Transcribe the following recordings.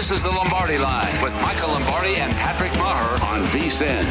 This is the Lombardi Line with Michael Lombardi and Patrick Maher on VSIN.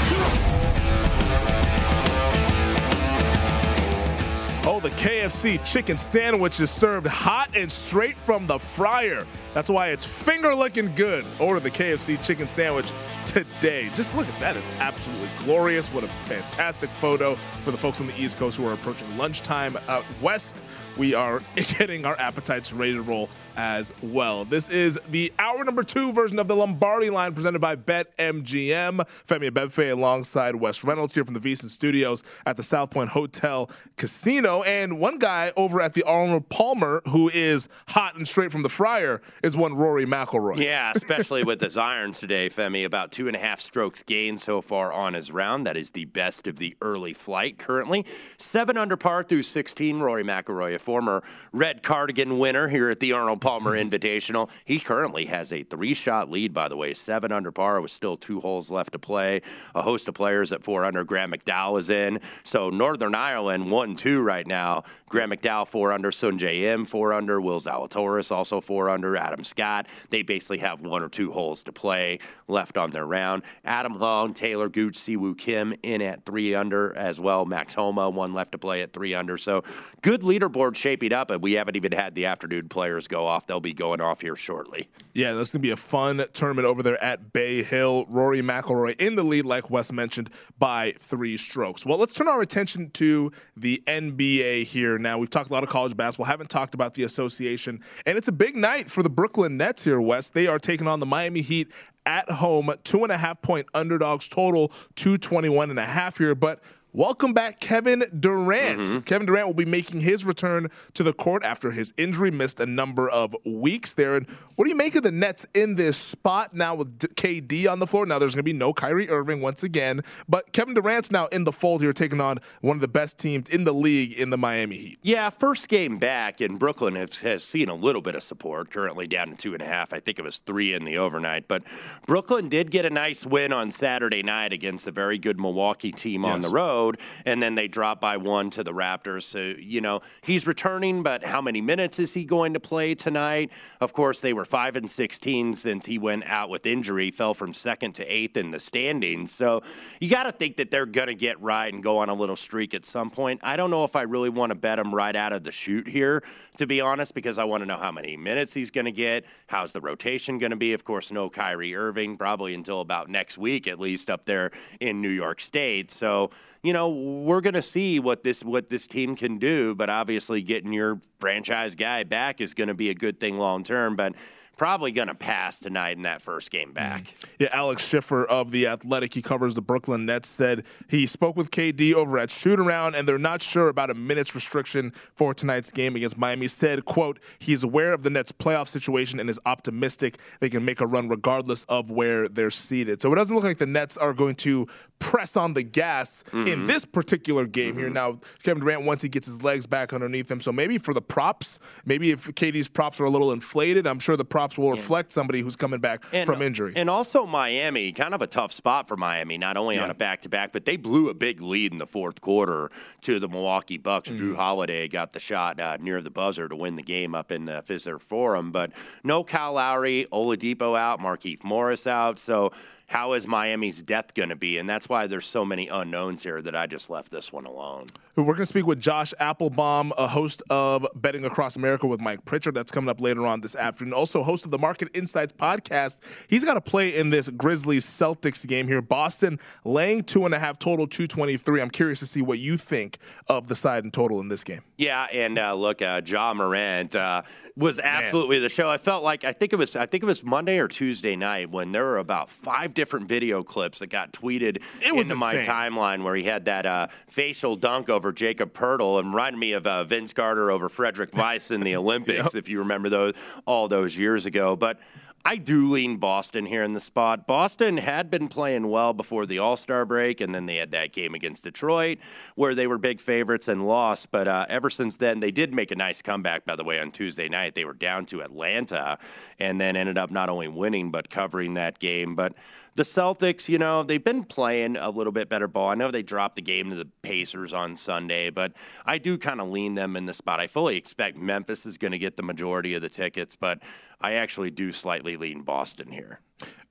Oh, the KFC chicken sandwich is served hot and straight from the fryer. That's why it's finger looking good. Order the KFC chicken sandwich today. Just look at that. It's absolutely glorious. What a fantastic photo for the folks on the East Coast who are approaching lunchtime out west. We are getting our appetites ready to roll as well. This is the hour number two version of the Lombardi line presented by BetMGM. Femi Abebefe alongside Wes Reynolds here from the VSIN Studios at the South Point Hotel Casino. And one guy over at the Arnold Palmer who is hot and straight from the fryer is one Rory McIlroy. Yeah, especially with his irons today, Femi. About two and a half strokes gained so far on his round. That is the best of the early flight currently. Seven under par through 16. Rory McIlroy, a former red cardigan winner here at the Arnold Palmer Palmer mm-hmm. Invitational. He currently has a three shot lead, by the way, seven under par with still two holes left to play. A host of players at four under. Graham McDowell is in. So Northern Ireland, one, two right now. Graham McDowell, four under. Sungjae Im, four under. Will Zalatoris, also four under. Adam Scott. They basically have one or two holes to play left on their round. Adam Long, Taylor Gooch, Siwoo Kim in at three under as well. Max Homa, one left to play at three under. So good leaderboard shaping up, and we haven't even had the afternoon players go off off. They'll be going off here shortly. Yeah, that's going to be a fun tournament over there at Bay Hill. Rory McIlroy in the lead, like Wes mentioned, by three strokes. Well, let's turn our attention to the NBA here now. We've talked a lot of college basketball, haven't talked about the association, and it's a big night for the Brooklyn Nets here, Wes. They are taking on the Miami Heat at home, two and a half point underdogs total, 221 and a half here. But Welcome back, Kevin Durant. Mm-hmm. Kevin Durant will be making his return to the court after his injury, missed a number of weeks there. And what do you make of the Nets in this spot now with KD on the floor? Now there's going to be no Kyrie Irving once again, but Kevin Durant's now in the fold here, taking on one of the best teams in the league in the Miami Heat. Yeah, first game back, in Brooklyn has, has seen a little bit of support. Currently down to two and a half. I think it was three in the overnight, but Brooklyn did get a nice win on Saturday night against a very good Milwaukee team yes. on the road road, and then they drop by one to the Raptors. So, you know, he's returning, but how many minutes is he going to play tonight? Of course, they were 5 and 16 since he went out with injury, fell from second to eighth in the standings. So you got to think that they're going to get right and go on a little streak at some point. I don't know if I really want to bet him right out of the shoot here, to be honest, because I want to know how many minutes he's going to get. How's the rotation going to be? Of course, no Kyrie Irving, probably until about next week, at least up there in New York State. So, you know, we're going to see what this what this team can do. But obviously, getting your franchise guy back is going to be a good thing long term. But probably going to pass tonight in that first game back. Mm. Yeah, Alex Schiffer of The Athletic, he covers the Brooklyn Nets, said he spoke with KD over at Shoot Around, and they're not sure about a minutes restriction for tonight's game against Miami. Said, quote, he's aware of the Nets' playoff situation and is optimistic they can make a run regardless of where they're seated. So it doesn't look like the Nets are going to press on the gas mm-hmm. in this particular game mm-hmm. here. Now, Kevin Durant, once he gets his legs back underneath him, so maybe for the props, maybe if KD's props are a little inflated, I'm sure the props props will reflect somebody who's coming back and, from injury. And also Miami, kind of a tough spot for Miami, not only yeah. on a back to back, but they blew a big lead in the fourth quarter to the Milwaukee Bucks. Mm-hmm. Jrue Holiday got the shot uh, near the buzzer to win the game up in the Fiserv Forum, but no Kyle Lowry, Oladipo out, Markieff Morris out, so how is Miami's depth going to be? And that's why there's so many unknowns here that I just left this one alone. We're going to speak with Josh Appelbaum, a host of Betting Across America with Mike Pritchard. That's coming up later on this afternoon. Also, host of the Market Insights podcast. He's got to play in this Grizzlies Celtics game here. Boston laying two and a half total, 223. I'm curious to see what you think of the side and total in this game. Yeah, and uh, look, uh, Ja Morant uh, was absolutely Man. the show. I felt like I think it was I think it was Monday or Tuesday night when there were about five different video clips that got tweeted It was into my timeline where he had that uh, facial dunk over Jakob Poeltl and reminded me of uh, Vince Carter over Frédéric Weis in the Olympics, if you remember those all those years ago. But I do lean Boston here in the spot. Boston had been playing well before the All Star break, and then they had that game against Detroit where they were big favorites and lost. But uh, ever since then, they did make a nice comeback, by the way, on Tuesday night. They were down to Atlanta and then ended up not only winning, but covering that game. But the Celtics, you know, they've been playing a little bit better ball. I know they dropped the game to the Pacers on Sunday, but I do kind of lean them in the spot. I fully expect Memphis is going to get the majority of the tickets, but I actually do slightly lean Boston here.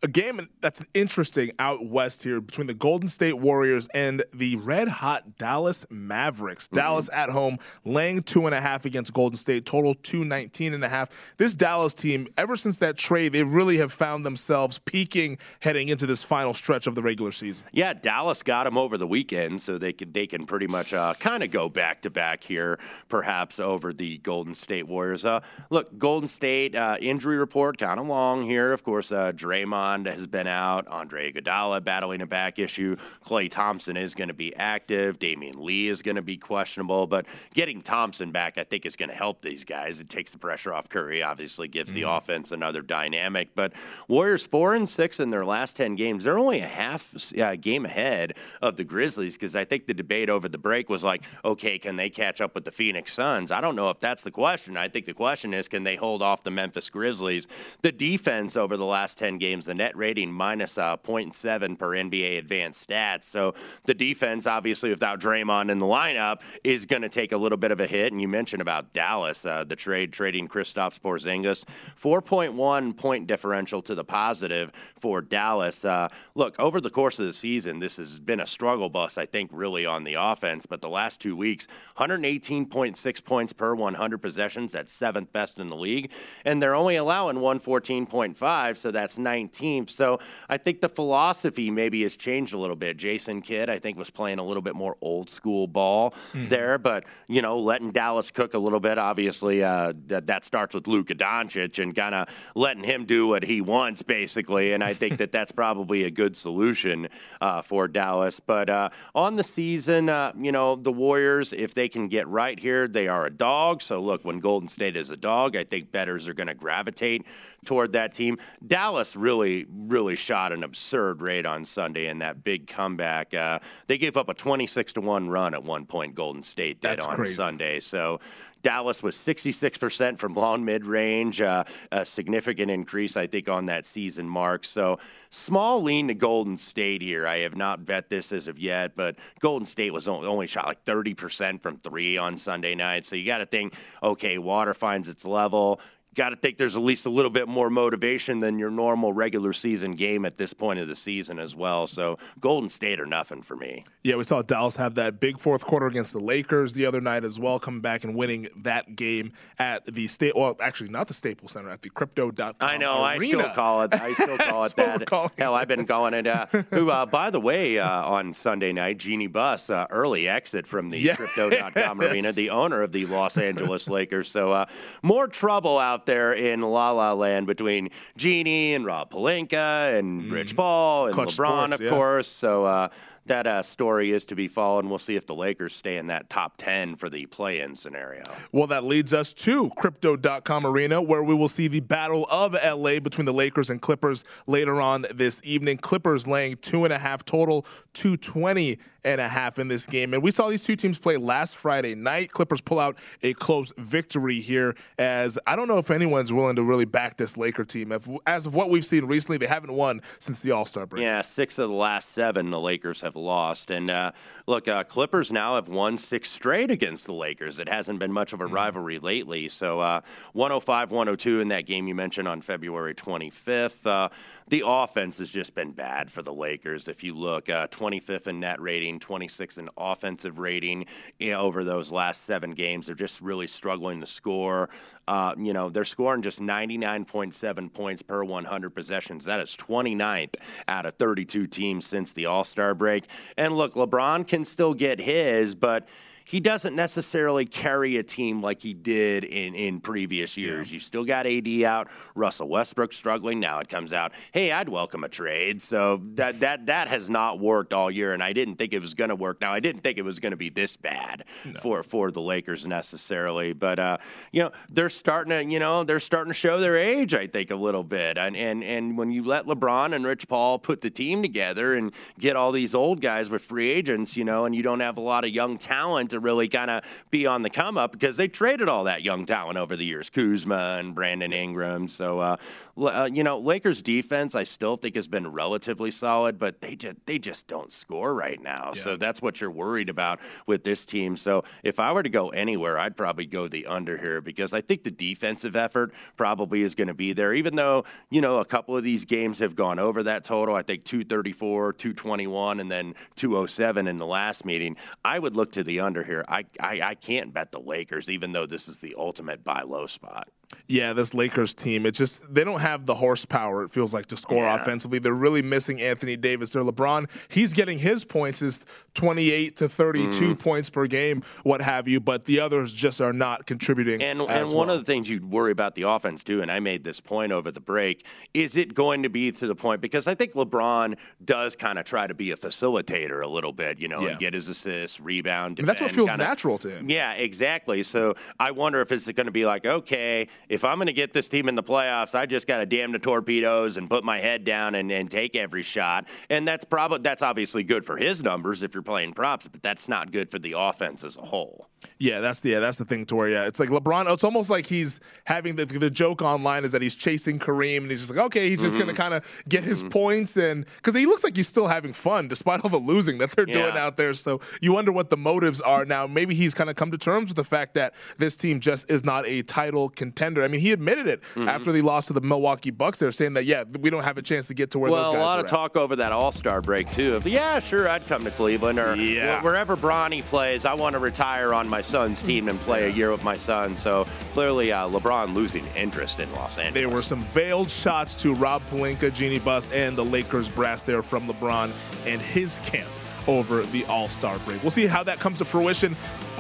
A game that's interesting out west here between the Golden State Warriors and the red hot Dallas Mavericks. Dallas at home laying two and a half against Golden State, total 219 and a half. This Dallas team, ever since that trade, they really have found themselves peaking heading into this final stretch of the regular season. Yeah, Dallas got them over the weekend, so they can they can pretty much uh, kind of go back to back here, perhaps over the Golden State Warriors. Uh, look, Golden State uh, injury report kind of long here. Of course, uh, Draymond has been out. Andre Iguodala battling a back issue. Klay Thompson is going to be active. Damion Lee is going to be questionable, but getting Thompson back, I think, is going to help these guys. It takes the pressure off Curry. Obviously, gives the offense another dynamic. But Warriors four and six in their last ten games. They're only a half uh, game ahead of the Grizzlies because I think the debate over the break was like, okay, can they catch up with the Phoenix Suns? I don't know if that's the question. I think the question is, can they hold off the Memphis Grizzlies? The defense over the last ten games, the net rating minus uh, 0.7 per NBA advanced stats. So the defense, obviously, without Draymond in the lineup, is going to take a little bit of a hit. And you mentioned about Dallas, uh, the trade trading Kristaps Porzingis, 4.1 point differential to the positive for Dallas. Uh, look, over the course of the season, this has been a struggle bus, I think, really on the offense. But the last two weeks, 118.6 points per 100 possessions. That's seventh best in the league. And they're only allowing 114.5, so that's 19th. So I think the philosophy maybe has changed a little bit. Jason Kidd, I think, was playing a little bit more old school ball there, but, you know, letting Dallas cook a little bit. Obviously, uh, that, that starts with Luka Doncic and kind of letting him do what he wants, basically. And I think that that's probably a good solution uh, for Dallas. But uh, on the season, uh, you know, the Warriors, if they can get right here, they are a dog. So look, when Golden State is a dog, I think betters are going to gravitate toward that team. Dallas really, really really shot an absurd rate on Sunday in that big comeback. Uh, they gave up a 26 to 1 run at one point, Golden State did That's on crazy. Sunday. So Dallas was 66% from long mid range, uh, a significant increase, I think, on that season mark. So small lean to Golden State here. I have not bet this as of yet, but Golden State was only, only shot like 30% from three on Sunday night. So you got to think, okay, water finds its level. Got to think there's at least a little bit more motivation than your normal regular season game at this point of the season as well. So Golden State or nothing for me. Yeah, we saw Dallas have that big fourth quarter against the Lakers the other night as well, coming back and winning that game at the state. Well, actually, not the Staples Center, at the Crypto.com. I know. I still call it. I still call it That's what we're that. Hell, I've been calling it. Uh, who, uh, by the way, uh, on Sunday night, Jeanie Buss, uh, early exit from the Yes. Crypto.com arena, the owner of the Los Angeles Lakers. So uh, more trouble out there in La La Land between Jeanie and Rob Pelinka and Rich Paul and. Klutch LeBron, Sports, of yeah. course. So. Uh, that uh, story is to be followed, and we'll see if the Lakers stay in that top 10 for the play in scenario. Well, that leads us to Crypto.com Arena, where we will see the battle of LA between the Lakers and Clippers later on this evening. Clippers laying two and a half total, 220 and a half in this game. And we saw these two teams play last Friday night. Clippers pull out a close victory here, as I don't know if anyone's willing to really back this Laker team. If, as of what we've seen recently, they haven't won since the All Star break. Yeah, six of the last seven the Lakers have lost. And uh, look, uh, Clippers now have won six straight against the Lakers. It hasn't been much of a rivalry lately. So uh, 105 102 in that game you mentioned on February 25th. Uh, the offense has just been bad for the Lakers. If you look, uh, 25th in net rating, 26th in offensive rating over those last seven games. They're just really struggling to score. Uh, you know, they're scoring just 99.7 points per 100 possessions. That is 29th out of 32 teams since the All Star break. And look, LeBron can still get his, but he doesn't necessarily carry a team like he did in, in previous years. Yeah. You still got AD out, Russell Westbrook struggling. Now it comes out, hey, I'd welcome a trade. So that that that has not worked all year, and I didn't think it was going to work. Now I didn't think it was going to be this bad no. for for the Lakers necessarily, but uh, you know they're starting to you know they're starting to show their age. I think a little bit, and and and when you let LeBron and Rich Paul put the team together and get all these old guys with free agents, you know, and you don't have a lot of young talent to really kind of be on the come up because they traded all that young talent over the years, Kuzma and Brandon Ingram. So, uh, uh, you know, Lakers defense I still think has been relatively solid, but they just they just don't score right now. Yeah. So that's what you're worried about with this team. So if I were to go anywhere, I'd probably go the under here because I think the defensive effort probably is going to be there, even though you know a couple of these games have gone over that total. I think 234, 221, and then 207 in the last meeting. I would look to the under here. I, I, I can't bet the Lakers, even though this is the ultimate buy low spot. Yeah, this Lakers team, it's just they don't have the horsepower, it feels like, to score yeah. offensively. They're really missing Anthony Davis. Their LeBron, he's getting his points is 28 to 32 mm. points per game, what have you, but the others just are not contributing. And, and one of the things you'd worry about the offense too, and I made this point over the break, is it going to be to the point because I think LeBron does kind of try to be a facilitator a little bit, you know, yeah. and get his assists, rebound. Defend, I mean, that's what feels kinda, natural to him. Yeah, exactly. So I wonder if it's going to be like, okay, if I'm going to get this team in the playoffs, I just got to damn the torpedoes and put my head down and, and take every shot. And that's probably that's obviously good for his numbers if you're playing props, but that's not good for the offense as a whole. Yeah, that's the yeah, that's the thing, Tori. Yeah, it's like LeBron. It's almost like he's having the the joke online is that he's chasing Kareem, and he's just like, okay, he's just mm-hmm. gonna kind of get his mm-hmm. points, and because he looks like he's still having fun despite all the losing that they're yeah. doing out there. So you wonder what the motives are now. Maybe he's kind of come to terms with the fact that this team just is not a title contender. I mean, he admitted it mm-hmm. after they lost to the Milwaukee Bucks. They're saying that yeah, we don't have a chance to get to where well, those guys. Well, a lot of at. talk over that All Star break too. Of yeah, sure, I'd come to Cleveland or yeah. wherever Bronny plays. I want to retire on my son's team and play a year with my son. So clearly, uh, LeBron losing interest in Los Angeles. There were some veiled shots to Rob Pelinka, Jeanie Buss, and the Lakers brass there from LeBron and his camp over the All Star break. We'll see how that comes to fruition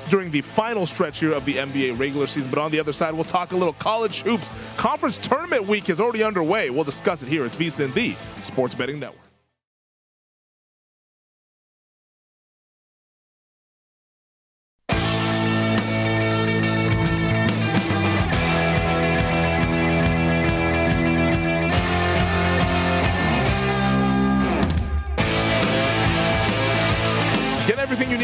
during the final stretch here of the NBA regular season. But on the other side, we'll talk a little college hoops. Conference tournament week is already underway. We'll discuss it here at VSIN, the Sports Betting Network.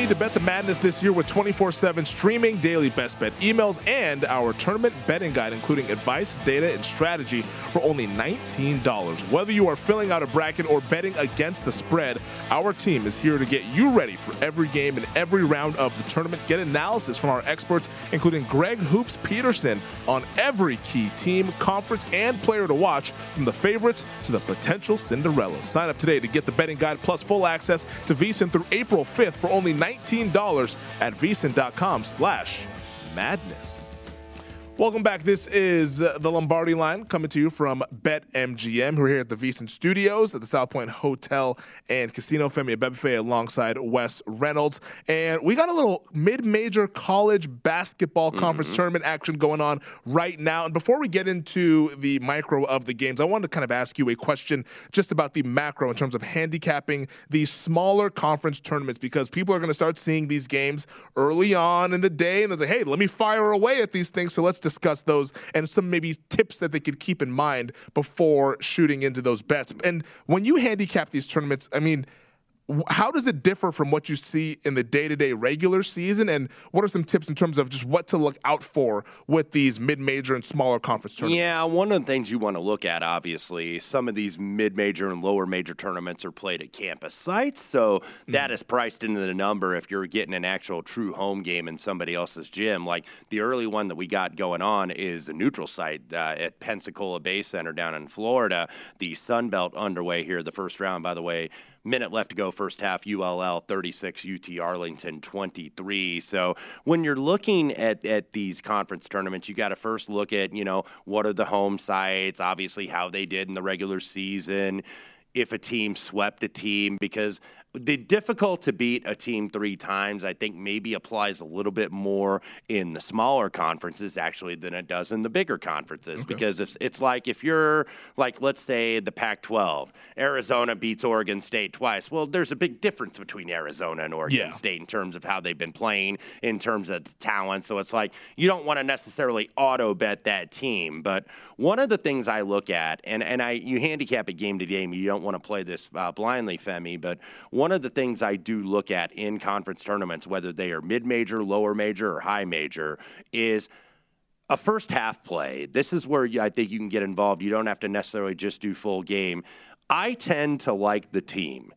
Madness this year with 24 7 streaming, daily best bet emails, and our tournament betting guide, including advice, data, and strategy for only $19. Whether you are filling out a bracket or betting against the spread, our team is here to get you ready for every game and every round of the tournament. Get analysis from our experts, including Greg Hoops Peterson, on every key team, conference, and player to watch, from the favorites to the potential Cinderella. Sign up today to get the betting guide plus full access to VSIN through April 5th for only $19 at vsin.com slash madness. Welcome back. This is the Lombardi line coming to you from BetMGM. We're here at the VSIN Studios at the South Point Hotel and Casino. Femi Abebefe alongside Wes Reynolds. And we got a little mid major college basketball mm-hmm. conference tournament action going on right now. And before we get into the micro of the games, I wanted to kind of ask you a question just about the macro in terms of handicapping these smaller conference tournaments because people are going to start seeing these games early on in the day and they're like, hey, let me fire away at these things. So let's discuss those and some maybe tips that they could keep in mind before shooting into those bets. And when you handicap these tournaments, I mean, how does it differ from what you see in the day-to-day regular season? And what are some tips in terms of just what to look out for with these mid-major and smaller conference tournaments? Yeah one of the things you want to look at obviously some of these mid-major and lower major tournaments are played at campus sites so that is priced into the number if you're getting an actual true home game in somebody else's gym. Like the early one that we got going on is the neutral site uh, at pensacola bay center down in florida. The sun belt underway here the first round by the way minute left to go first half ull 36 ut arlington 23 so when you're looking at, at these conference tournaments you got to first look at you know what are the home sites obviously how they did in the regular season if a team swept a team because the difficult to beat a team three times, I think maybe applies a little bit more in the smaller conferences actually than it does in the bigger conferences. Okay. Because it's, it's like if you're like, let's say the Pac 12, Arizona beats Oregon State twice. Well, there's a big difference between Arizona and Oregon yeah. State in terms of how they've been playing, in terms of talent. So it's like you don't want to necessarily auto bet that team. But one of the things I look at, and, and I you handicap it game to game, you don't want to play this uh, blindly, Femi, but one of the things I do look at in conference tournaments, whether they are mid major, lower major, or high major, is a first half play. This is where I think you can get involved. You don't have to necessarily just do full game. I tend to like the team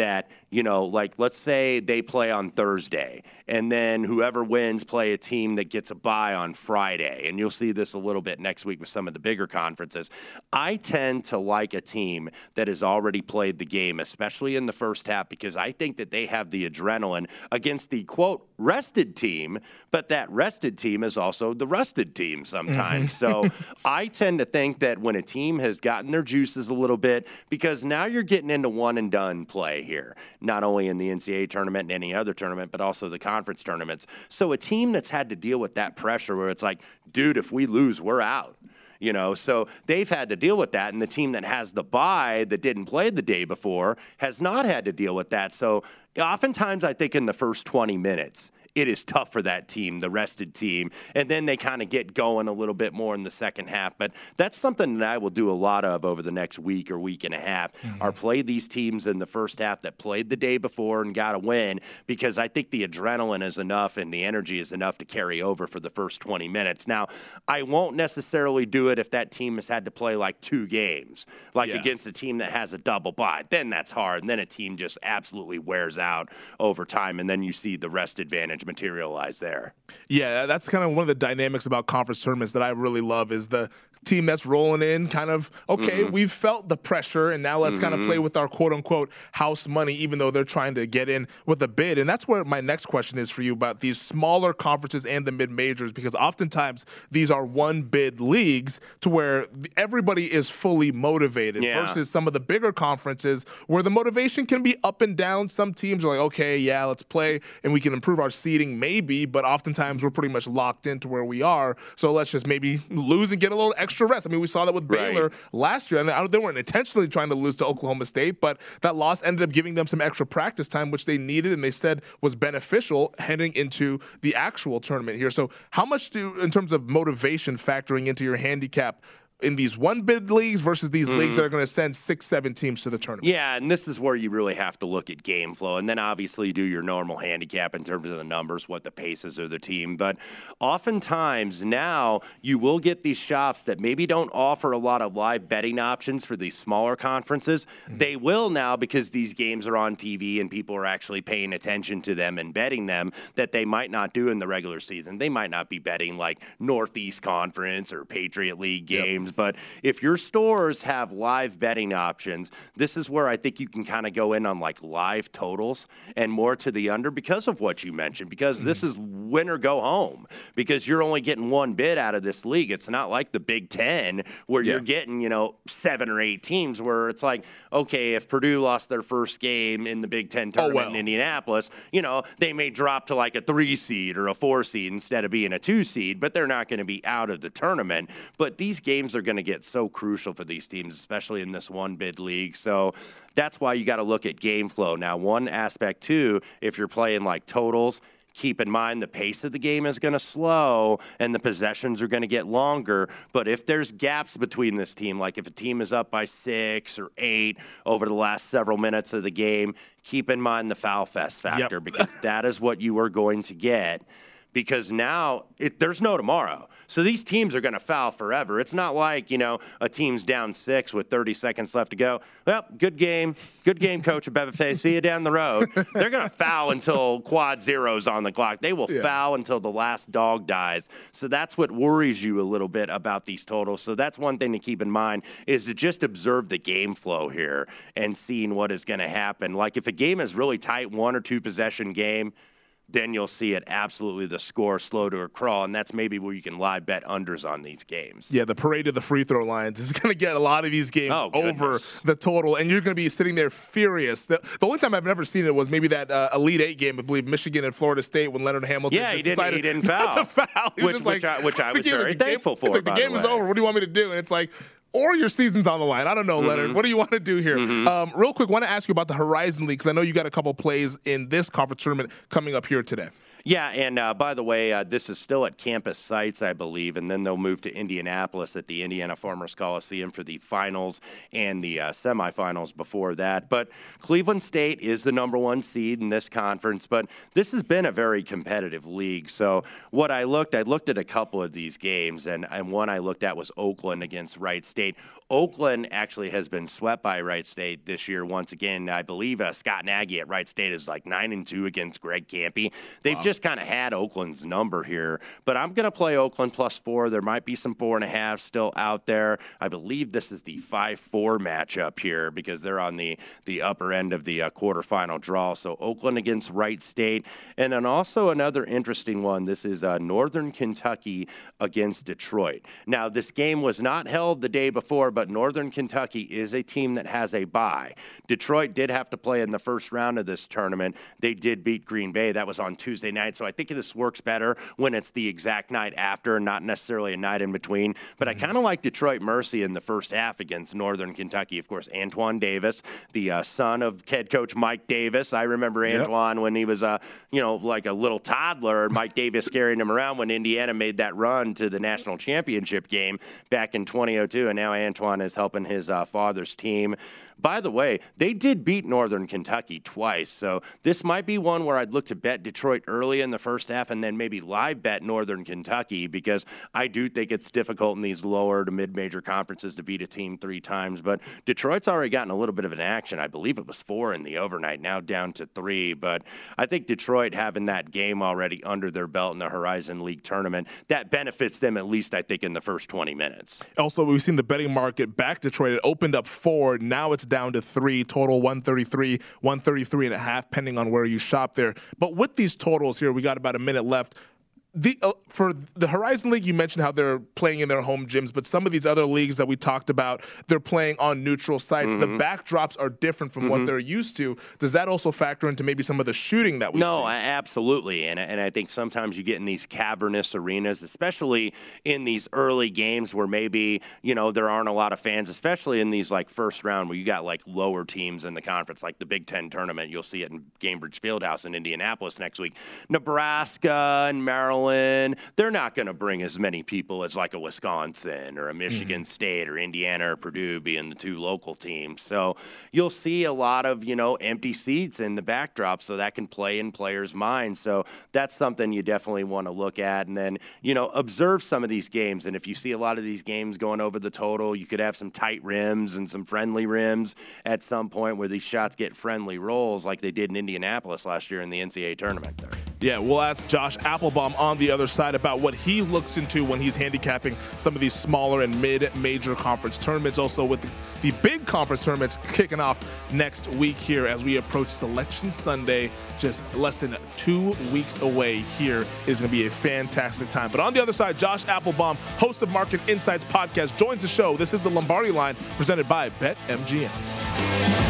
that you know like let's say they play on thursday and then whoever wins play a team that gets a bye on friday and you'll see this a little bit next week with some of the bigger conferences i tend to like a team that has already played the game especially in the first half because i think that they have the adrenaline against the quote rested team but that rested team is also the rusted team sometimes mm-hmm. so i tend to think that when a team has gotten their juices a little bit because now you're getting into one and done play here, not only in the NCAA tournament and any other tournament, but also the conference tournaments. So a team that's had to deal with that pressure where it's like, dude, if we lose, we're out you know so they've had to deal with that and the team that has the bye that didn't play the day before has not had to deal with that so oftentimes i think in the first 20 minutes it is tough for that team, the rested team. And then they kind of get going a little bit more in the second half. But that's something that I will do a lot of over the next week or week and a half, mm-hmm. are play these teams in the first half that played the day before and got a win because I think the adrenaline is enough and the energy is enough to carry over for the first 20 minutes. Now, I won't necessarily do it if that team has had to play like two games, like yeah. against a team that has a double bye. Then that's hard. And then a team just absolutely wears out over time. And then you see the rest advantage materialize there. Yeah, that's kind of one of the dynamics about conference tournaments that I really love is the team that's rolling in kind of okay, mm-hmm. we've felt the pressure and now let's mm-hmm. kind of play with our quote unquote house money even though they're trying to get in with a bid. And that's where my next question is for you about these smaller conferences and the mid majors because oftentimes these are one bid leagues to where everybody is fully motivated yeah. versus some of the bigger conferences where the motivation can be up and down. Some teams are like, okay, yeah, let's play and we can improve our seed seeding, maybe, but oftentimes we're pretty much locked into where we are. So let's just maybe lose and get a little extra rest. I mean, we saw that with right. Baylor last year. I and they weren't intentionally trying to lose to Oklahoma State, but that loss ended up giving them some extra practice time, which they needed and they said was beneficial heading into the actual tournament here. So, how much do, in terms of motivation, factoring into your handicap, in these one bid leagues versus these mm. leagues that are going to send six, seven teams to the tournament. Yeah, and this is where you really have to look at game flow, and then obviously do your normal handicap in terms of the numbers, what the paces of the team. But oftentimes now you will get these shops that maybe don't offer a lot of live betting options for these smaller conferences. Mm. They will now because these games are on TV and people are actually paying attention to them and betting them that they might not do in the regular season. They might not be betting like Northeast Conference or Patriot League games. Yep but if your stores have live betting options, this is where I think you can kind of go in on like live totals and more to the under because of what you mentioned, because mm-hmm. this is win or go home, because you're only getting one bid out of this league. It's not like the Big Ten where yeah. you're getting, you know, seven or eight teams where it's like, okay, if Purdue lost their first game in the Big Ten tournament oh, well. in Indianapolis, you know, they may drop to like a three seed or a four seed instead of being a two seed, but they're not going to be out of the tournament. But these games are are going to get so crucial for these teams, especially in this one bid league. So that's why you got to look at game flow. Now, one aspect too, if you're playing like totals, keep in mind the pace of the game is going to slow and the possessions are going to get longer. But if there's gaps between this team, like if a team is up by six or eight over the last several minutes of the game, keep in mind the foul fest factor yep. because that is what you are going to get because now it, there's no tomorrow. So these teams are going to foul forever. It's not like, you know, a team's down six with 30 seconds left to go. Well, good game. Good game, coach Abebefe. See you down the road. They're going to foul until quad zeros on the clock. They will yeah. foul until the last dog dies. So that's what worries you a little bit about these totals. So that's one thing to keep in mind is to just observe the game flow here and seeing what is going to happen. Like if a game is really tight, one or two possession game, then you'll see it absolutely the score slow to a crawl, and that's maybe where you can live bet unders on these games. Yeah, the parade of the free throw lines is going to get a lot of these games Oh, over the total, and you're going to be sitting there furious. The, the only time I've ever seen it was maybe that uh, Elite Eight game, I believe, Michigan and Florida State, when Leonard Hamilton Yeah, just he didn't- decided he didn't foul. to foul. He was Which- like, I- which I was very game- thankful It's for, like the game the is over. What do you want me to do? And it's like. Or your season's on the line. I don't know, Leonard. Mm-hmm. What do you want to do here? Um, real quick, want to ask you about the Horizon League because I know you got a couple plays in this conference tournament coming up here today. Yeah, and uh, by the way, uh, this is still at campus sites, I believe, and then they'll move to Indianapolis at the Indiana Farmers Coliseum for the finals and the uh, semifinals before that. But Cleveland State is the number one seed in this conference, but this has been a very competitive league. So what I looked, I looked at a couple of these games, and, and one I looked at was Oakland against Wright State. Oakland actually has been swept by Wright State this year once again. I believe uh, Scott Nagy at Wright State is like nine and two against Greg Kampe. They've just kind of had Oakland's number here, but I'm going to play Oakland plus four. There might be some four and a half still out there. I believe this is the five four matchup here because they're on the the upper end of the uh, quarterfinal draw. So Oakland against Wright State, and then also another interesting one. This is uh, Northern Kentucky against Detroit. Now this game was not held the day before, but Northern Kentucky is a team that has a bye. Detroit did have to play in the first round of this tournament. They did beat Green Bay. That was on Tuesday night. So I think this works better when it's the exact night after, not necessarily a night in between. But I kind of like Detroit Mercy in the first half against Northern Kentucky. Of course, Antoine Davis, the uh, son of head coach Mike Davis. I remember Antoine when he was, uh, you know, like a little toddler. Mike Davis carrying him around when Indiana made that run to the national championship game back in 2002. And now Antoine is helping his uh, father's team. By the way, they did beat Northern Kentucky twice, so this might be one where I'd look to bet Detroit early in the first half and then maybe live bet Northern Kentucky because I do think it's difficult in these lower to mid major conferences to beat a team three times. But Detroit's already gotten a little bit of an action. I believe it was four in the overnight, now down to three. But I think Detroit having that game already under their belt in the Horizon League tournament, that benefits them at least, I think, in the first 20 minutes. Also, we've seen the betting market back Detroit. It opened up four. Now it's down to three. Total 133, 133 and a half, depending on where you shop there. But with these totals here, we got about a minute left. The, uh, for the Horizon League, you mentioned how they're playing in their home gyms, but some of these other leagues that we talked about, they're playing on neutral sites. The backdrops are different from what they're used to. Does that also factor into maybe some of the shooting that we No, see? I- absolutely, and and I think sometimes you get in these cavernous arenas, especially in these early games where maybe you know there aren't a lot of fans, especially in these like first round where you got like lower teams in the conference, like the Big Ten tournament. You'll see it in Gainbridge Fieldhouse in Indianapolis next week. Nebraska and Maryland, they're not going to bring as many people as like a Wisconsin or a Michigan mm-hmm. State or Indiana or Purdue being the two local teams. So you'll see a lot of you know empty seats in the backdrop, so that can play in players' minds. So that's something you definitely want to look at, and then you know observe some of these games. And if you see a lot of these games going over the total, you could have some tight rims and some friendly rims at some point where these shots get friendly rolls, like they did in Indianapolis last year in the NCAA tournament. There. Yeah, we'll ask Josh Appelbaum on the other side about what he looks into when he's handicapping some of these smaller and mid-major conference tournaments. Also, with the, the big conference tournaments kicking off next week here as we approach Selection Sunday, just less than two weeks away. Here is going to be a fantastic time. But on the other side, Josh Appelbaum, host of Market Insights podcast, joins the show. This is the Lombardi Line presented by BetMGM.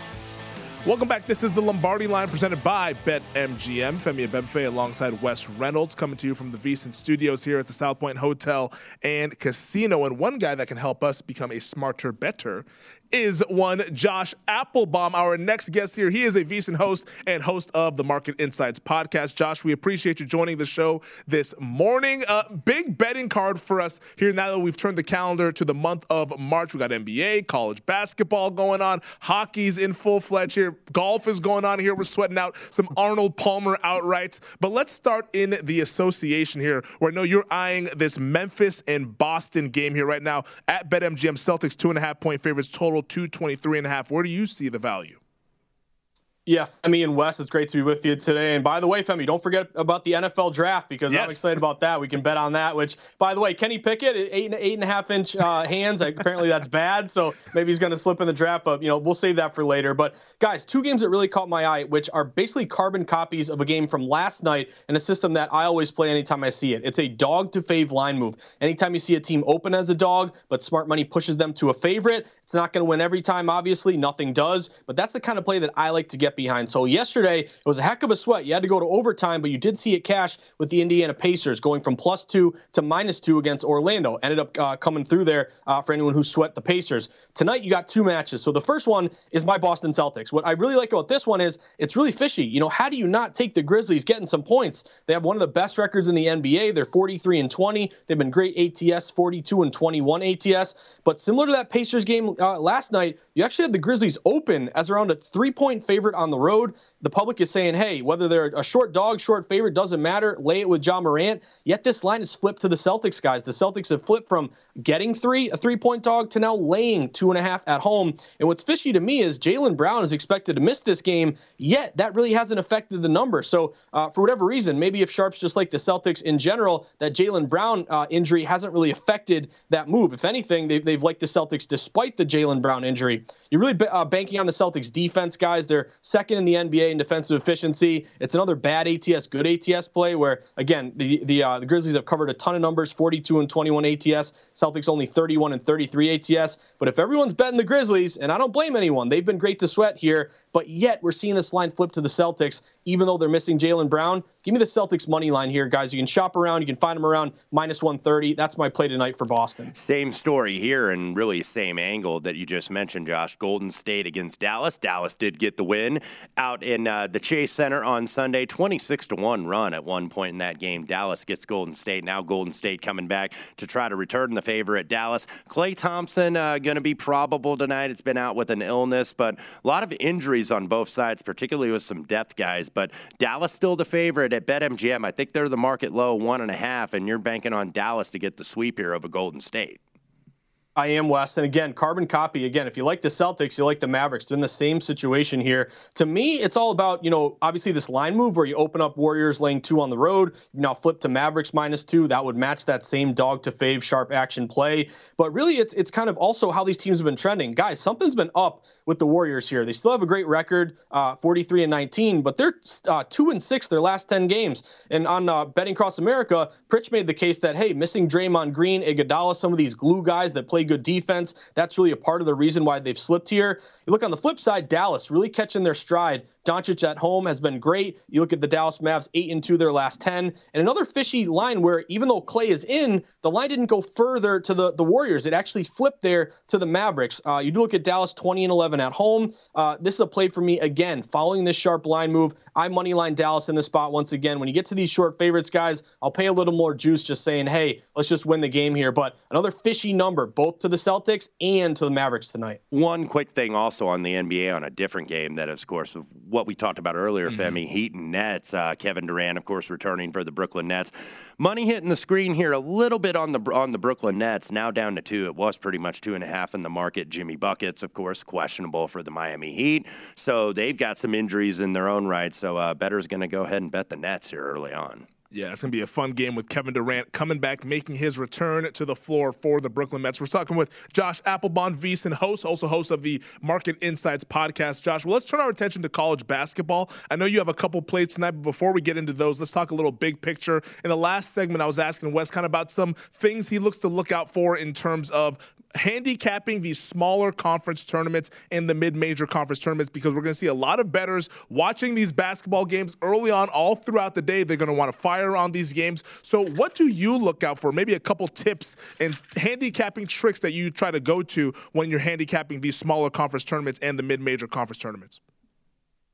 Welcome back. This is the Lombardi line presented by BetMGM. Femi Abebefe alongside Wes Reynolds coming to you from the VSiN studios here at the South Point Hotel and Casino. And one guy that can help us become a smarter better is one Josh Appelbaum, our next guest here. He is a VSiN host and host of the Market Insights podcast. Josh, we appreciate you joining the show this morning. Uh, big betting card for us here now that we've turned the calendar to the month of March. We got NBA, college basketball going on, hockey's in full fledged here, golf is going on here. We're sweating out some Arnold Palmer outrights. But let's start in the association here, where I know you're eyeing this Memphis and Boston game here right now at BetMGM Celtics, two and a half point favorites total 223 and a half. Where do you see the value? Yeah, Femi and Wes, it's great to be with you today. And by the way, Femi, don't forget about the NFL draft because yes. I'm excited about that. We can bet on that. Which, by the way, Kenny Pickett, eight and eight and a half inch uh, hands. Apparently, that's bad. So maybe he's going to slip in the draft. But you know, we'll save that for later. But guys, two games that really caught my eye, which are basically carbon copies of a game from last night and a system that I always play anytime I see it. It's a dog to fave line move. Anytime you see a team open as a dog, but smart money pushes them to a favorite, it's not going to win every time. Obviously, nothing does. But that's the kind of play that I like to get behind. So yesterday, it was a heck of a sweat. You had to go to overtime, but you did see it cash with the Indiana Pacers going from plus two to minus two against Orlando. Ended up uh, coming through there uh, for anyone who sweat the Pacers. Tonight, you got two matches. So the first one is my Boston Celtics. What I really like about this one is it's really fishy. You know, how do you not take the Grizzlies getting some points? They have one of the best records in the NBA. They're 43 and 20. They've been great ATS, 42 and 21 ATS. But similar to that Pacers game uh, last night, you actually had the Grizzlies open as around a three point favorite on the road. The public is saying, hey, whether they're a short dog, short favorite, doesn't matter. Lay it with Ja Morant. Yet this line is flipped to the Celtics, guys. The Celtics have flipped from getting three, a three point dog, to now laying two and a half at home. And what's fishy to me is Jaylen Brown is expected to miss this game, yet that really hasn't affected the number. So, uh, for whatever reason, maybe if Sharps just like the Celtics in general, that Jaylen Brown uh, injury hasn't really affected that move. If anything, they've, they've liked the Celtics despite the Jaylen Brown injury. You're really uh, banking on the Celtics defense, guys. They're second in the NBA in defensive efficiency. It's another bad ATS, good ATS play where, again, the the, uh, the Grizzlies have covered a ton of numbers 42 and 21 ATS. Celtics only 31 and 33 ATS. But if everyone's betting the Grizzlies, and I don't blame anyone, they've been great to sweat here, but yet we're seeing this line flip to the Celtics, even though they're missing Jaylen Brown. Give me the Celtics money line here, guys. You can shop around, you can find them around minus 130. That's my play tonight for Boston. Same story here, and really same angle that you just mentioned, Josh. Golden State against Dallas. Dallas did get the win out in uh, the Chase Center on Sunday. 26 to 1 run at one point in that game. Dallas gets Golden State. Now Golden State coming back to try to return the favor at Dallas. Klay Thompson uh, going to be probable tonight. It's been out with an illness, but a lot of injuries on both sides, particularly with some depth guys. But Dallas still the favorite at BetMGM. I think they're the market low one and a half, and you're banking on Dallas to get the sweep here over Golden State. I am Wes. And again, carbon copy. Again, if you like the Celtics, you like the Mavericks. They're in the same situation here. To me, it's all about, you know, obviously this line move where you open up Warriors laying two on the road. You now flip to Mavericks minus two. That would match that same dog to fave sharp action play. But really, it's it's kind of also how these teams have been trending. Guys, something's been up with the Warriors here. They still have a great record, uh, 43 and 19, but they're uh, two and six their last 10 games. And on uh, Betting Across America, Pritch made the case that hey, missing Draymond Green, Iguodala, some of these glue guys that play play good defense. That's really a part of the reason why they've slipped here. You look on the flip side, Dallas really catching their stride. Doncic at home has been great. You look at the Dallas Mavs, eight and two their last ten, and another fishy line where even though Clay is in, the line didn't go further to the the Warriors. It actually flipped there to the Mavericks. Uh, you do look at Dallas, twenty and eleven at home. Uh, this is a play for me again, following this sharp line move. I money line Dallas in the spot once again. When you get to these short favorites, guys, I'll pay a little more juice just saying, hey, let's just win the game here. But another fishy number, both to the Celtics and to the Mavericks tonight. One quick thing also on the NBA on a different game that, of course, what we talked about earlier, mm-hmm. Femi, Heat and Nets. Uh, Kevin Durant, of course, returning for the Brooklyn Nets. Money hitting the screen here a little bit on the on the Brooklyn Nets. Now down to two. It was pretty much two and a half in the market. Jimmy buckets, of course, questionable for the Miami Heat. So they've got some injuries in their own right. So uh, better's going to go ahead and bet the Nets here early on. Yeah, it's going to be a fun game with Kevin Durant coming back, making his return to the floor for the Brooklyn Nets. We're talking with Josh Appelbaum, VSiN host, also host of the Market Insights podcast. Josh, well, let's turn our attention to college basketball. I know you have a couple plays tonight, but before we get into those, let's talk a little big picture. In the last segment, I was asking Wes kind of about some things he looks to look out for in terms of handicapping these smaller conference tournaments and the mid-major conference tournaments because we're going to see a lot of bettors watching these basketball games early on all throughout the day. They're going to want to fire on these games. So what do you look out for? Maybe a couple tips and handicapping tricks that you try to go to when you're handicapping these smaller conference tournaments and the mid-major conference tournaments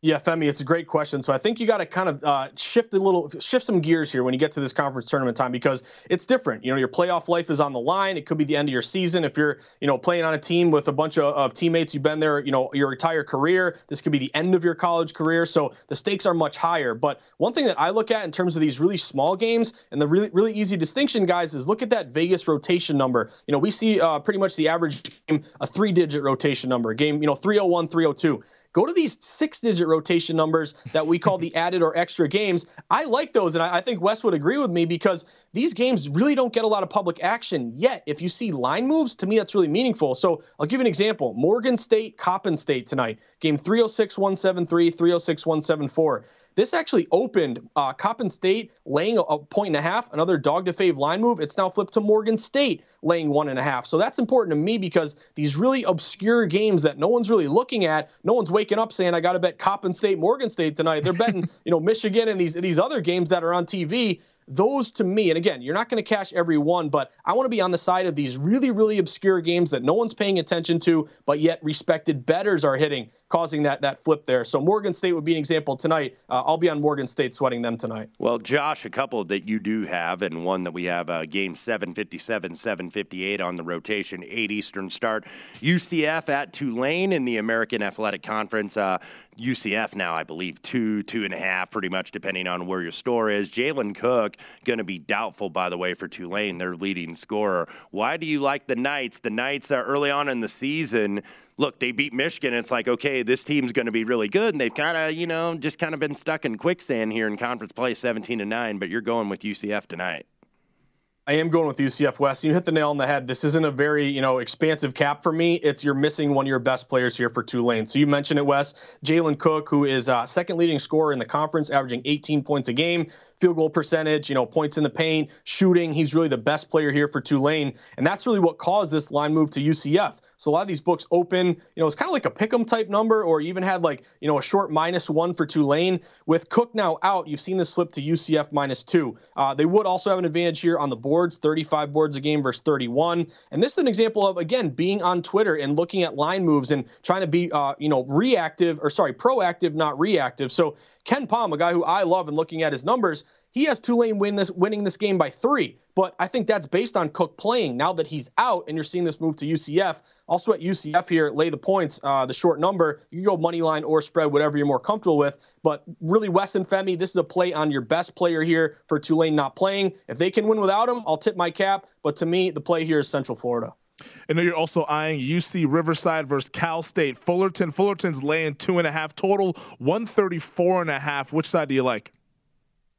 yeah, Femi, it's a great question. So I think you got to kind of uh, shift a little, shift some gears here when you get to this conference tournament time because it's different. You know, your playoff life is on the line. It could be the end of your season if you're, you know, playing on a team with a bunch of, of teammates. You've been there, you know, your entire career. This could be the end of your college career. So the stakes are much higher. But one thing that I look at in terms of these really small games and the really really easy distinction, guys, is look at that Vegas rotation number. You know, we see uh, pretty much the average game a three-digit rotation number. Game, you know, 301, 302 go to these six digit rotation numbers that we call the added or extra games. I like those, and I, I, think Wes would agree with me because these games really don't get a lot of public action yet. If you see line moves, to me, that's really meaningful. So I'll give you an example Morgan State, Coppin State tonight, game 306 173, 306 174. This actually opened uh, Coppin State laying a, a point and a half, another dog to fave line move. It's now flipped to Morgan State laying one and a half. So that's important to me because these really obscure games that no one's really looking at, no one's waking up saying I got to bet Coppin State, Morgan State tonight. They're betting, you know, Michigan and these these other games that are on TV those to me, and again, you're not going to cash every one, but I want to be on the side of these really, really obscure games that no one's paying attention to, but yet respected bettors are hitting, causing that that flip there. So Morgan State would be an example tonight. Uh, I'll be on Morgan State sweating them tonight. Well, Josh, a couple that you do have, and one that we have uh, game 757, 758 on the rotation, 8 Eastern start. UCF at Tulane in the American Athletic Conference. Uh, UCF now, I believe, two, two and a half, pretty much depending on where your store is. Jalen Cook going to be doubtful, by the way, for Tulane, their leading scorer. Why do you like the Knights? The Knights are early on in the season. Look, they beat Michigan. It's like, okay, this team's going to be really good. And they've kind of, you know, just kind of been stuck in quicksand here in conference play 17 to 9, but you're going with UCF tonight. I am going with UCF Wes. You hit the nail on the head. This isn't a very, you know, expansive cap for me. It's you're missing one of your best players here for Tulane. So you mentioned it, Wes. Jalen Cook, who is uh, second leading scorer in the conference, averaging 18 points a game, field goal percentage, you know, points in the paint, shooting. He's really the best player here for Tulane, and that's really what caused this line move to UCF. So a lot of these books open, you know, it's kind of like a pick'em type number, or even had like, you know, a short minus one for Tulane. With Cook now out, you've seen this flip to UCF minus two. Uh, they would also have an advantage here on the boards, 35 boards a game versus 31. And this is an example of again being on Twitter and looking at line moves and trying to be, uh, you know, reactive or sorry, proactive, not reactive. So KenPom, a guy who I love and looking at his numbers, he has Tulane win this, winning this game by three. But I think that's based on Cook playing. Now that he's out, and you're seeing this move to UCF. Also at UCF here, lay the points, uh, the short number. You go money line or spread, whatever you're more comfortable with. But really, Weston Femi, this is a play on your best player here for Tulane not playing. If they can win without him, I'll tip my cap. But to me, the play here is Central Florida. And then you're also eyeing UC Riverside versus Cal State. Fullerton. Fullerton's laying two and a half total, 134 and a half. Which side do you like?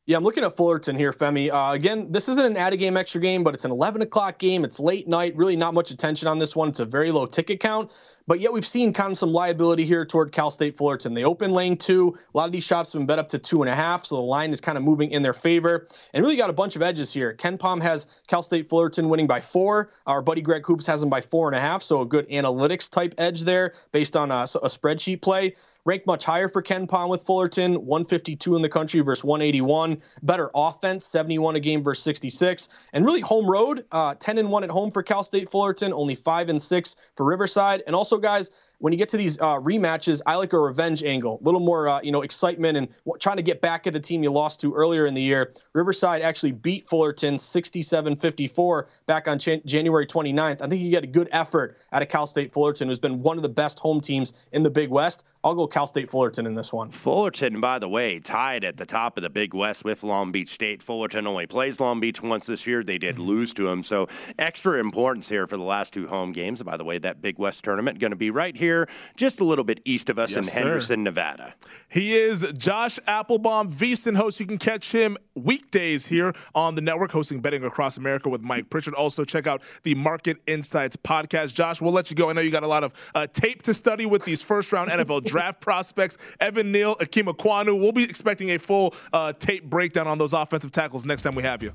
Yeah, I'm looking at Fullerton here, Femi. Uh, again, this isn't an add a game extra game, but it's an 11 o'clock game. It's late night. Really, not much attention on this one. It's a very low ticket count. But yet we've seen kind of some liability here toward Cal State Fullerton. They open lane two. A lot of these shots have been bet up to two and a half, so the line is kind of moving in their favor. And really got a bunch of edges here. KenPom has Cal State Fullerton winning by four. Our buddy Greg Hoops has them by four and a half, so a good analytics type edge there based on a, a spreadsheet play ranked much higher for KenPom with Fullerton, 152 in the country versus 181. Better offense, 71 a game versus 66. And really home road, uh, 10 and 1 at home for Cal State Fullerton, only 5 and 6 for Riverside. And also, guys, when you get to these uh, rematches, I like a revenge angle, a little more, uh, you know, excitement and w- trying to get back at the team you lost to earlier in the year. Riverside actually beat Fullerton 67-54 back on January 29th. I think you get a good effort out of Cal State Fullerton, who's been one of the best home teams in the Big West. I'll go Cal State Fullerton in this one. Fullerton, by the way, tied at the top of the Big West with Long Beach State. Fullerton only plays Long Beach once this year. They did mm-hmm. lose to him, so extra importance here for the last two home games. By the way, that Big West tournament going to be right here, just a little bit east of us yes, in Henderson, sir. Nevada. He is Josh Appelbaum, VSiN host. You can catch him weekdays here on the network, hosting Betting Across America with Mike Pritchard. Also, check out the Market Insights podcast. Josh, we'll let you go. I know you got a lot of uh, tape to study with these first round NFL draft prospects. Evan Neal, Ikem Ekwonu. We'll be expecting a full uh, tape breakdown on those offensive tackles next time we have you.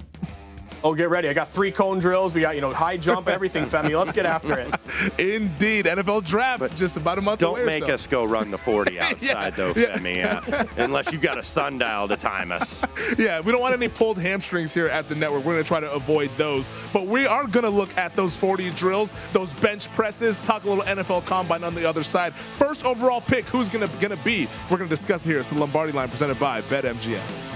Oh, get ready. I got three cone drills. We got, you know, high jump, everything, Femi. Let's get after it. Indeed. NFL draft but just about a month don't away. Don't make so. us go run the 40 outside, yeah, though, Femi, yeah. unless you've got a sundial to time us. Yeah, we don't want any pulled hamstrings here at the network. We're going to try to avoid those. But we are going to look at those 40 drills, those bench presses, talk a little NFL combine on the other side. First overall pick, who's going to, going to be? We're going to discuss here. It's the Lombardi line presented by BetMGM.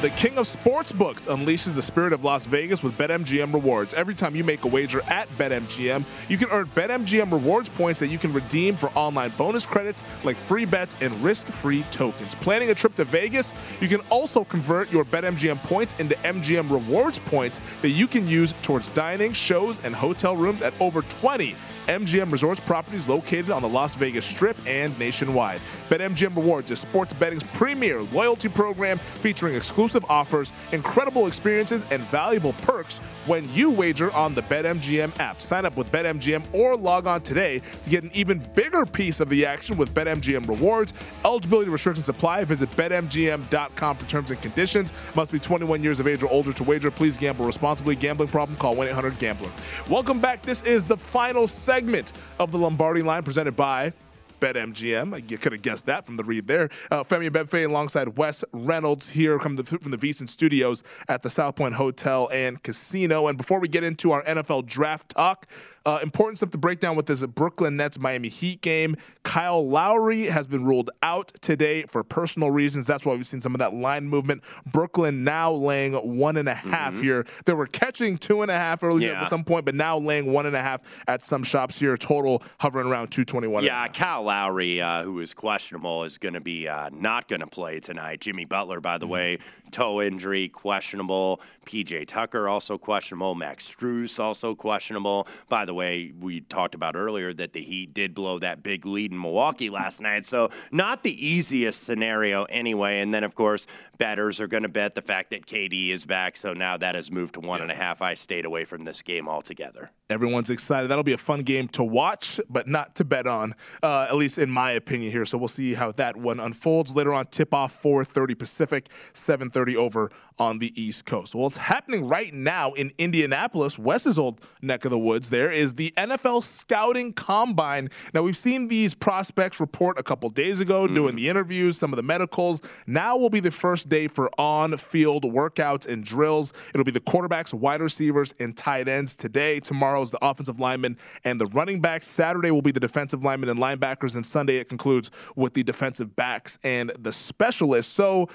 The king of sportsbooks, unleashes the spirit of Las Vegas with BetMGM rewards. Every time you make a wager at BetMGM, you can earn BetMGM rewards points that you can redeem for online bonus credits like free bets and risk-free tokens. Planning a trip to Vegas, you can also convert your BetMGM points into MGM rewards points that you can use towards dining, shows, and hotel rooms at over 20 MGM Resorts properties located on the Las Vegas Strip and nationwide. BetMGM Rewards is sports betting's premier loyalty program featuring exclusive offers, incredible experiences, and valuable perks when you wager on the BetMGM app. Sign up with BetMGM or log on today to get an even bigger piece of the action with BetMGM Rewards. Eligibility restrictions apply. Visit BetMGM.com for terms and conditions. Must be 21 years of age or older to wager. Please gamble responsibly. Gambling problem? Call 1-800-GAMBLER. Welcome back. This is the final segment of the Lombardi line presented by BetMGM. You could have guessed that from the read there. Uh, Femi Abebefe alongside Wes Reynolds here from the from the VSiN Studios at the South Point Hotel and Casino. And before we get into our NFL draft talk, uh, important stuff to break down with this Brooklyn Nets Miami Heat game. Kyle Lowry has been ruled out today for personal reasons. That's why we've seen some of that line movement. Brooklyn now laying one and a half mm-hmm. here. They were catching two and a half early yeah. at some point, but now laying one and a half at some shops here. Total hovering around 221. Yeah, Kyle Lowry, uh, who is questionable, is going to be uh, not going to play tonight. Jimmy Butler, by the mm-hmm. way, toe injury, questionable. PJ Tucker also questionable. Max Strus also questionable. By the way, we talked about earlier that the Heat did blow that big lead in Milwaukee last night. So not the easiest scenario anyway. And then of course, bettors are going to bet the fact that KD is back. So now that has moved to one yeah. and a half. I stayed away from this game altogether. Everyone's excited. That'll be a fun game to watch, but not to bet on, uh, at least in my opinion here. So we'll see how that one unfolds later on. Tip off 4:30 Pacific, 7:30 over on the East Coast. Well, it's happening right now in Indianapolis, Wes's old neck of the woods. There is the NFL Scouting Combine. Now we've seen these prospects report a couple days ago, mm. doing the interviews, some of the medicals. Now will be the first day for on-field workouts and drills. It'll be the quarterbacks, wide receivers, and tight ends today, tomorrow tomorrow is the offensive linemen and the running backs. Saturday will be the defensive linemen and linebackers, and Sunday it concludes with the defensive backs and the specialists. So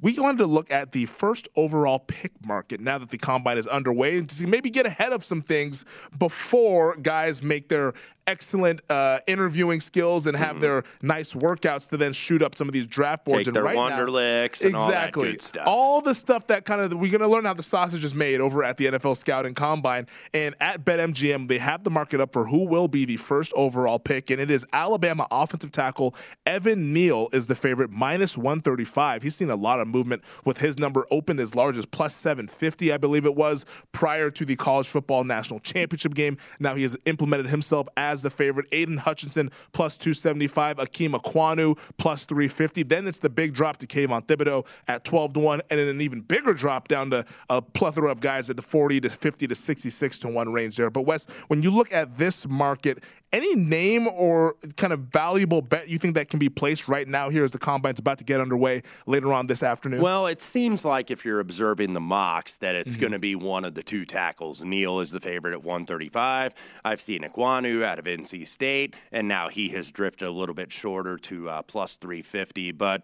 we wanted to look at the first overall pick market now that the combine is underway and to maybe get ahead of some things before guys make their excellent uh, interviewing skills and have mm. their nice workouts to then shoot up some of these draft boards. Take and their right Wonderlics now, exactly. All, all the stuff that kind of we're going to learn how the sausage is made over at the NFL Scouting Combine and at BetMGM. They have the market up for who will be the first overall pick, and it is Alabama offensive tackle Evan Neal is the favorite, minus 135. He's seen a lot of movement with his number open as large as plus 750, I believe it was, prior to the college football national championship game. Now he has implemented himself as the favorite. Aidan Hutchinson plus 275, Ikem Ekwonu plus 350. Then it's the big drop to Kayvon Thibodeaux at 12 to 1, and then an even bigger drop down to a plethora of guys at the 40 to 50 to 66 to 1 range there. But Wes, when you look at this market, any name or kind of valuable bet you think that can be placed right now here as the combine's about to get underway later on this afternoon? Well, it seems like if you're observing the mocks that it's mm-hmm. going to be one of the two tackles. Neal is the favorite at 135. I've seen Ekwonu out of NC State, and now he has drifted a little bit shorter to uh, plus 350. But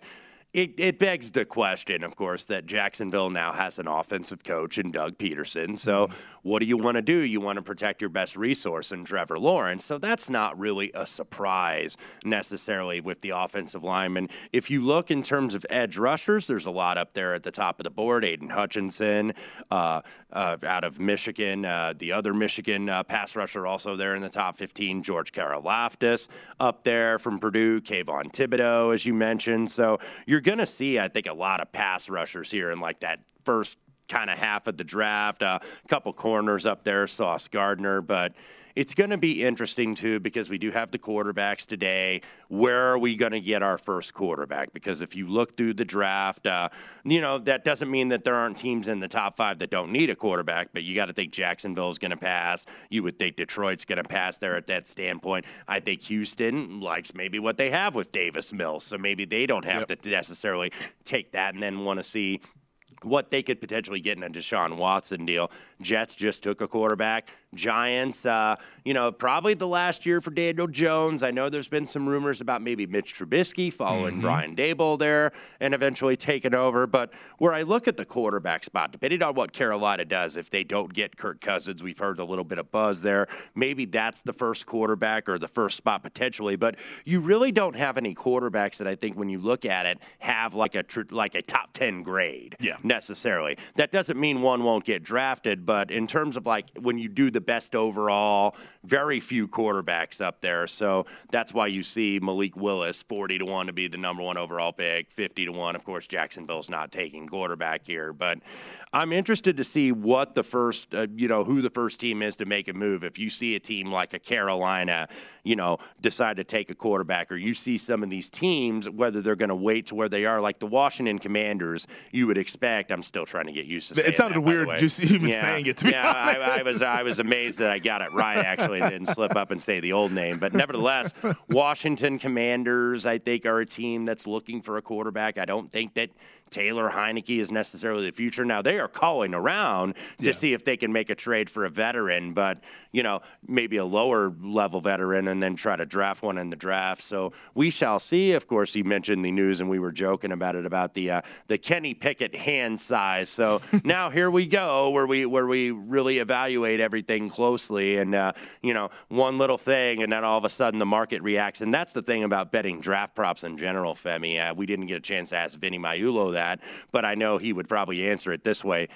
it, it begs the question, of course, that Jacksonville now has an offensive coach in Doug Pederson. So, mm-hmm. what do you want to do? You want to protect your best resource in Trevor Lawrence. So, that's not really a surprise necessarily with the offensive lineman. If you look in terms of edge rushers, there's a lot up there at the top of the board. Aidan Hutchinson uh, uh, out of Michigan, uh, the other Michigan uh, pass rusher also there in the top 15, George Karlaftis up there from Purdue, Kayvon Thibodeaux, as you mentioned. So, you're you're going to see, I think, a lot of pass rushers here in like that first kind of half of the draft. A uh, couple corners up there, Sauce Gardner, but it's going to be interesting too because we do have the quarterbacks today. Where are we going to get our first quarterback? Because if you look through the draft, uh, you know that doesn't mean that there aren't teams in the top five that don't need a quarterback. But you got to think Jacksonville is going to pass. You would think Detroit's going to pass there at that standpoint. I think Houston likes maybe what they have with Davis Mills, so maybe they don't have yep. to necessarily take that and then want to see what they could potentially get in a Deshaun Watson deal. Jets just took a quarterback. Giants, uh, you know, probably the last year for Daniel Jones. I know there's been some rumors about maybe Mitch Trubisky following mm-hmm. Brian Daboll there and eventually taking over. But where I look at the quarterback spot, depending on what Carolina does, if they don't get Kirk Cousins, we've heard a little bit of buzz there. Maybe that's the first quarterback or the first spot potentially. But you really don't have any quarterbacks that I think when you look at it have like a like a top ten grade. Yeah. Necessarily. That doesn't mean one won't get drafted, but in terms of like when you do the the best overall. Very few quarterbacks up there. So that's why you see Malik Willis 40 to 1 to be the number one overall pick, 50 to 1. Of course, Jacksonville's not taking quarterback here. But I'm interested to see what the first, uh, you know, who the first team is to make a move. If you see a team like a Carolina, you know, decide to take a quarterback, or you see some of these teams, whether they're going to wait to where they are, like the Washington Commanders, you would expect. I'm still trying to get used to. It It sounded that, weird just even yeah, saying it. To be yeah, I, I, was I was amazed that I got it right. Actually, didn't slip up and say the old name, but nevertheless, Washington Commanders, I think, are a team that's looking for a quarterback. I don't think that Taylor Heinicke is necessarily the future. Now they are calling around to yeah. see if they can make a trade for a veteran, but you know maybe a lower level veteran, and then try to draft one in the draft. So we shall see. Of course, you mentioned the news, and we were joking about it about the uh, the Kenny Pickett hand size. So now here we go, where we where we really evaluate everything closely, and uh, you know one little thing, and then all of a sudden the market reacts, and that's the thing about betting draft props in general, Femi. Uh, we didn't get a chance to ask Vinny Magliulo that that, but I know he would probably answer it this way.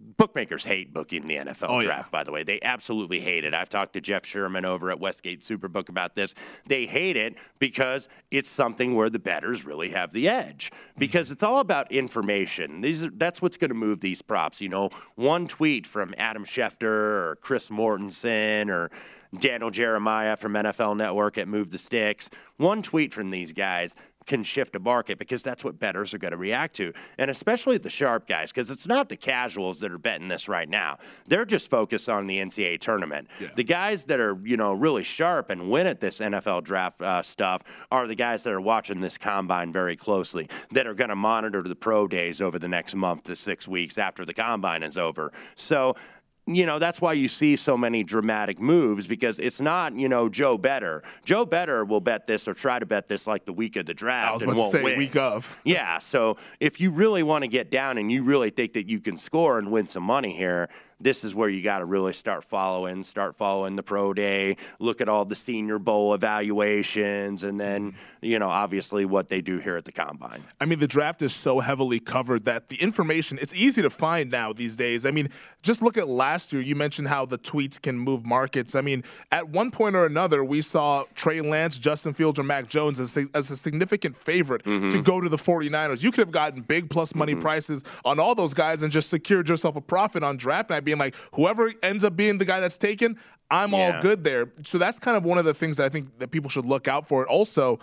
Bookmakers hate booking the NFL oh, draft, yeah. by the way. They absolutely hate it. I've talked to Jeff Sherman over at Westgate Superbook about this. They hate it because it's something where the bettors really have the edge because mm-hmm. it's all about information. These are, that's what's going to move these props. You know, one tweet from Adam Schefter or Chris Mortensen or Daniel Jeremiah from NFL Network at Move the Sticks. One tweet from these guys can shift a market because that's what bettors are going to react to. And especially the sharp guys, because it's not the casuals that are betting this right now. They're just focused on the NCAA tournament. Yeah. The guys that are, you know, really sharp and win at this NFL draft uh, stuff are the guys that are watching this combine very closely, that are going to monitor the pro days over the next month to six weeks after the combine is over. So you know, that's why you see so many dramatic moves because it's not, you know, Joe Bettor. Joe Bettor will bet this or try to bet this like the week of the draft I was and won't say win. week of. Yeah. So if you really want to get down and you really think that you can score and win some money here, this is where you got to really start following, start following the pro day, look at all the senior bowl evaluations, and then, you know, obviously what they do here at the combine. I mean, the draft is so heavily covered that the information, it's easy to find now these days. I mean, just look at last year. You mentioned how the tweets can move markets. I mean, at one point or another, we saw Trey Lance, Justin Fields, or Mac Jones as a, as a significant favorite mm-hmm. to go to the 49ers. You could have gotten big plus money mm-hmm. prices on all those guys and just secured yourself a profit on draft night being like, whoever ends up being the guy that's taken, I'm yeah. all good there. So that's kind of one of the things that I think that people should look out for. Also,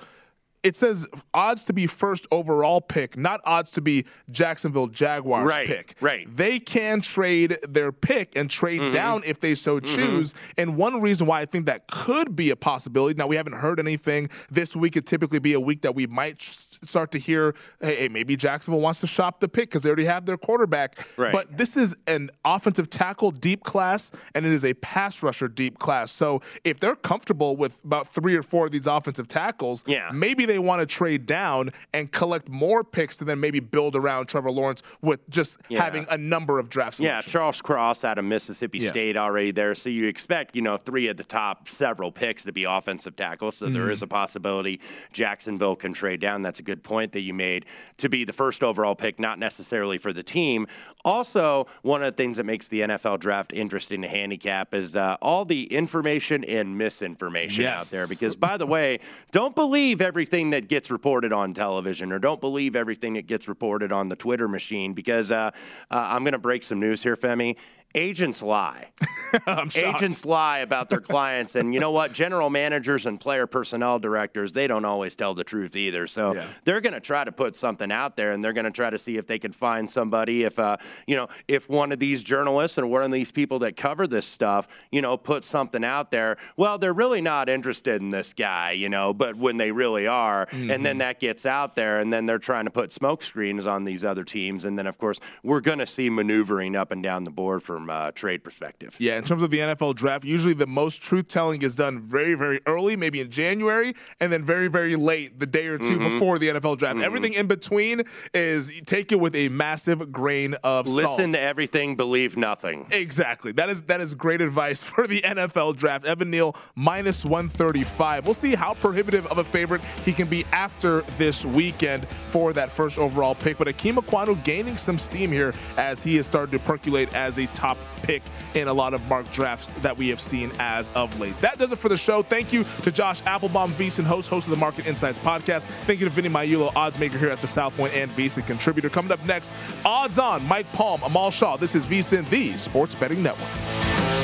it says odds to be first overall pick, not odds to be Jacksonville Jaguars right, pick. Right. They can trade their pick and trade mm-hmm. down if they so mm-hmm. choose. Mm-hmm. And one reason why I think that could be a possibility. Now we haven't heard anything this week. It typically be a week that we might start to hear, hey, maybe Jacksonville wants to shop the pick because they already have their quarterback. Right. But this is an offensive tackle deep class, and it is a pass rusher deep class. So if they're comfortable with about three or four of these offensive tackles, yeah. maybe they want to trade down and collect more picks to then maybe build around Trevor Lawrence with just yeah. having a number of drafts. Yeah, Charles Cross out of Mississippi yeah. State already there. So you expect, you know, three of the top several picks to be offensive tackles. So mm-hmm. there is a possibility Jacksonville can trade down. That's a good point that you made to be the first overall pick, not necessarily for the team. Also, one of the things that makes the NFL draft interesting to handicap is uh, all the information and misinformation yes. out there. Because, by the way, don't believe everything everything that gets reported on television or don't believe everything that gets reported on the Twitter machine because uh, uh, I'm going to break some news here, Femi agents lie. agents lie about their clients. And you know what? General managers and player personnel directors, they don't always tell the truth either. So yeah. they're going to try to put something out there and they're going to try to see if they can find somebody. If, uh, you know, if one of these journalists and one of these people that cover this stuff, you know, put something out there, well, they're really not interested in this guy, you know, but when they really are, mm-hmm. and then mm-hmm. that gets out there and then they're trying to put smoke screens on these other teams. And then, of course, we're going to see maneuvering up and down the board from from a trade perspective. Yeah, in terms of the NFL draft, usually the most truth telling is done very, very early, maybe in January, and then very, very late, the day or 2 mm-hmm. before the NFL draft. Mm-hmm. Everything in between is take it with a massive grain of Listen salt. Listen to everything, believe nothing. Exactly. That is that is great advice for the NFL draft. Evan Neal minus 135. We'll see how prohibitive of a favorite he can be after this weekend for that first overall pick. But Ikem Ekwonu gaining some steam here as he has started to percolate as a top pick in a lot of mock drafts that we have seen as of late. That does it for the show. Thank you to Josh Appelbaum, VSiN host, host of the Market Insights podcast. Thank you to Vinny Magliulo, odds maker here at the South Point and VSiN contributor. Coming up next, odds on Mike Palm, Amal Shaw. This is VSiN, the Sports Betting Network.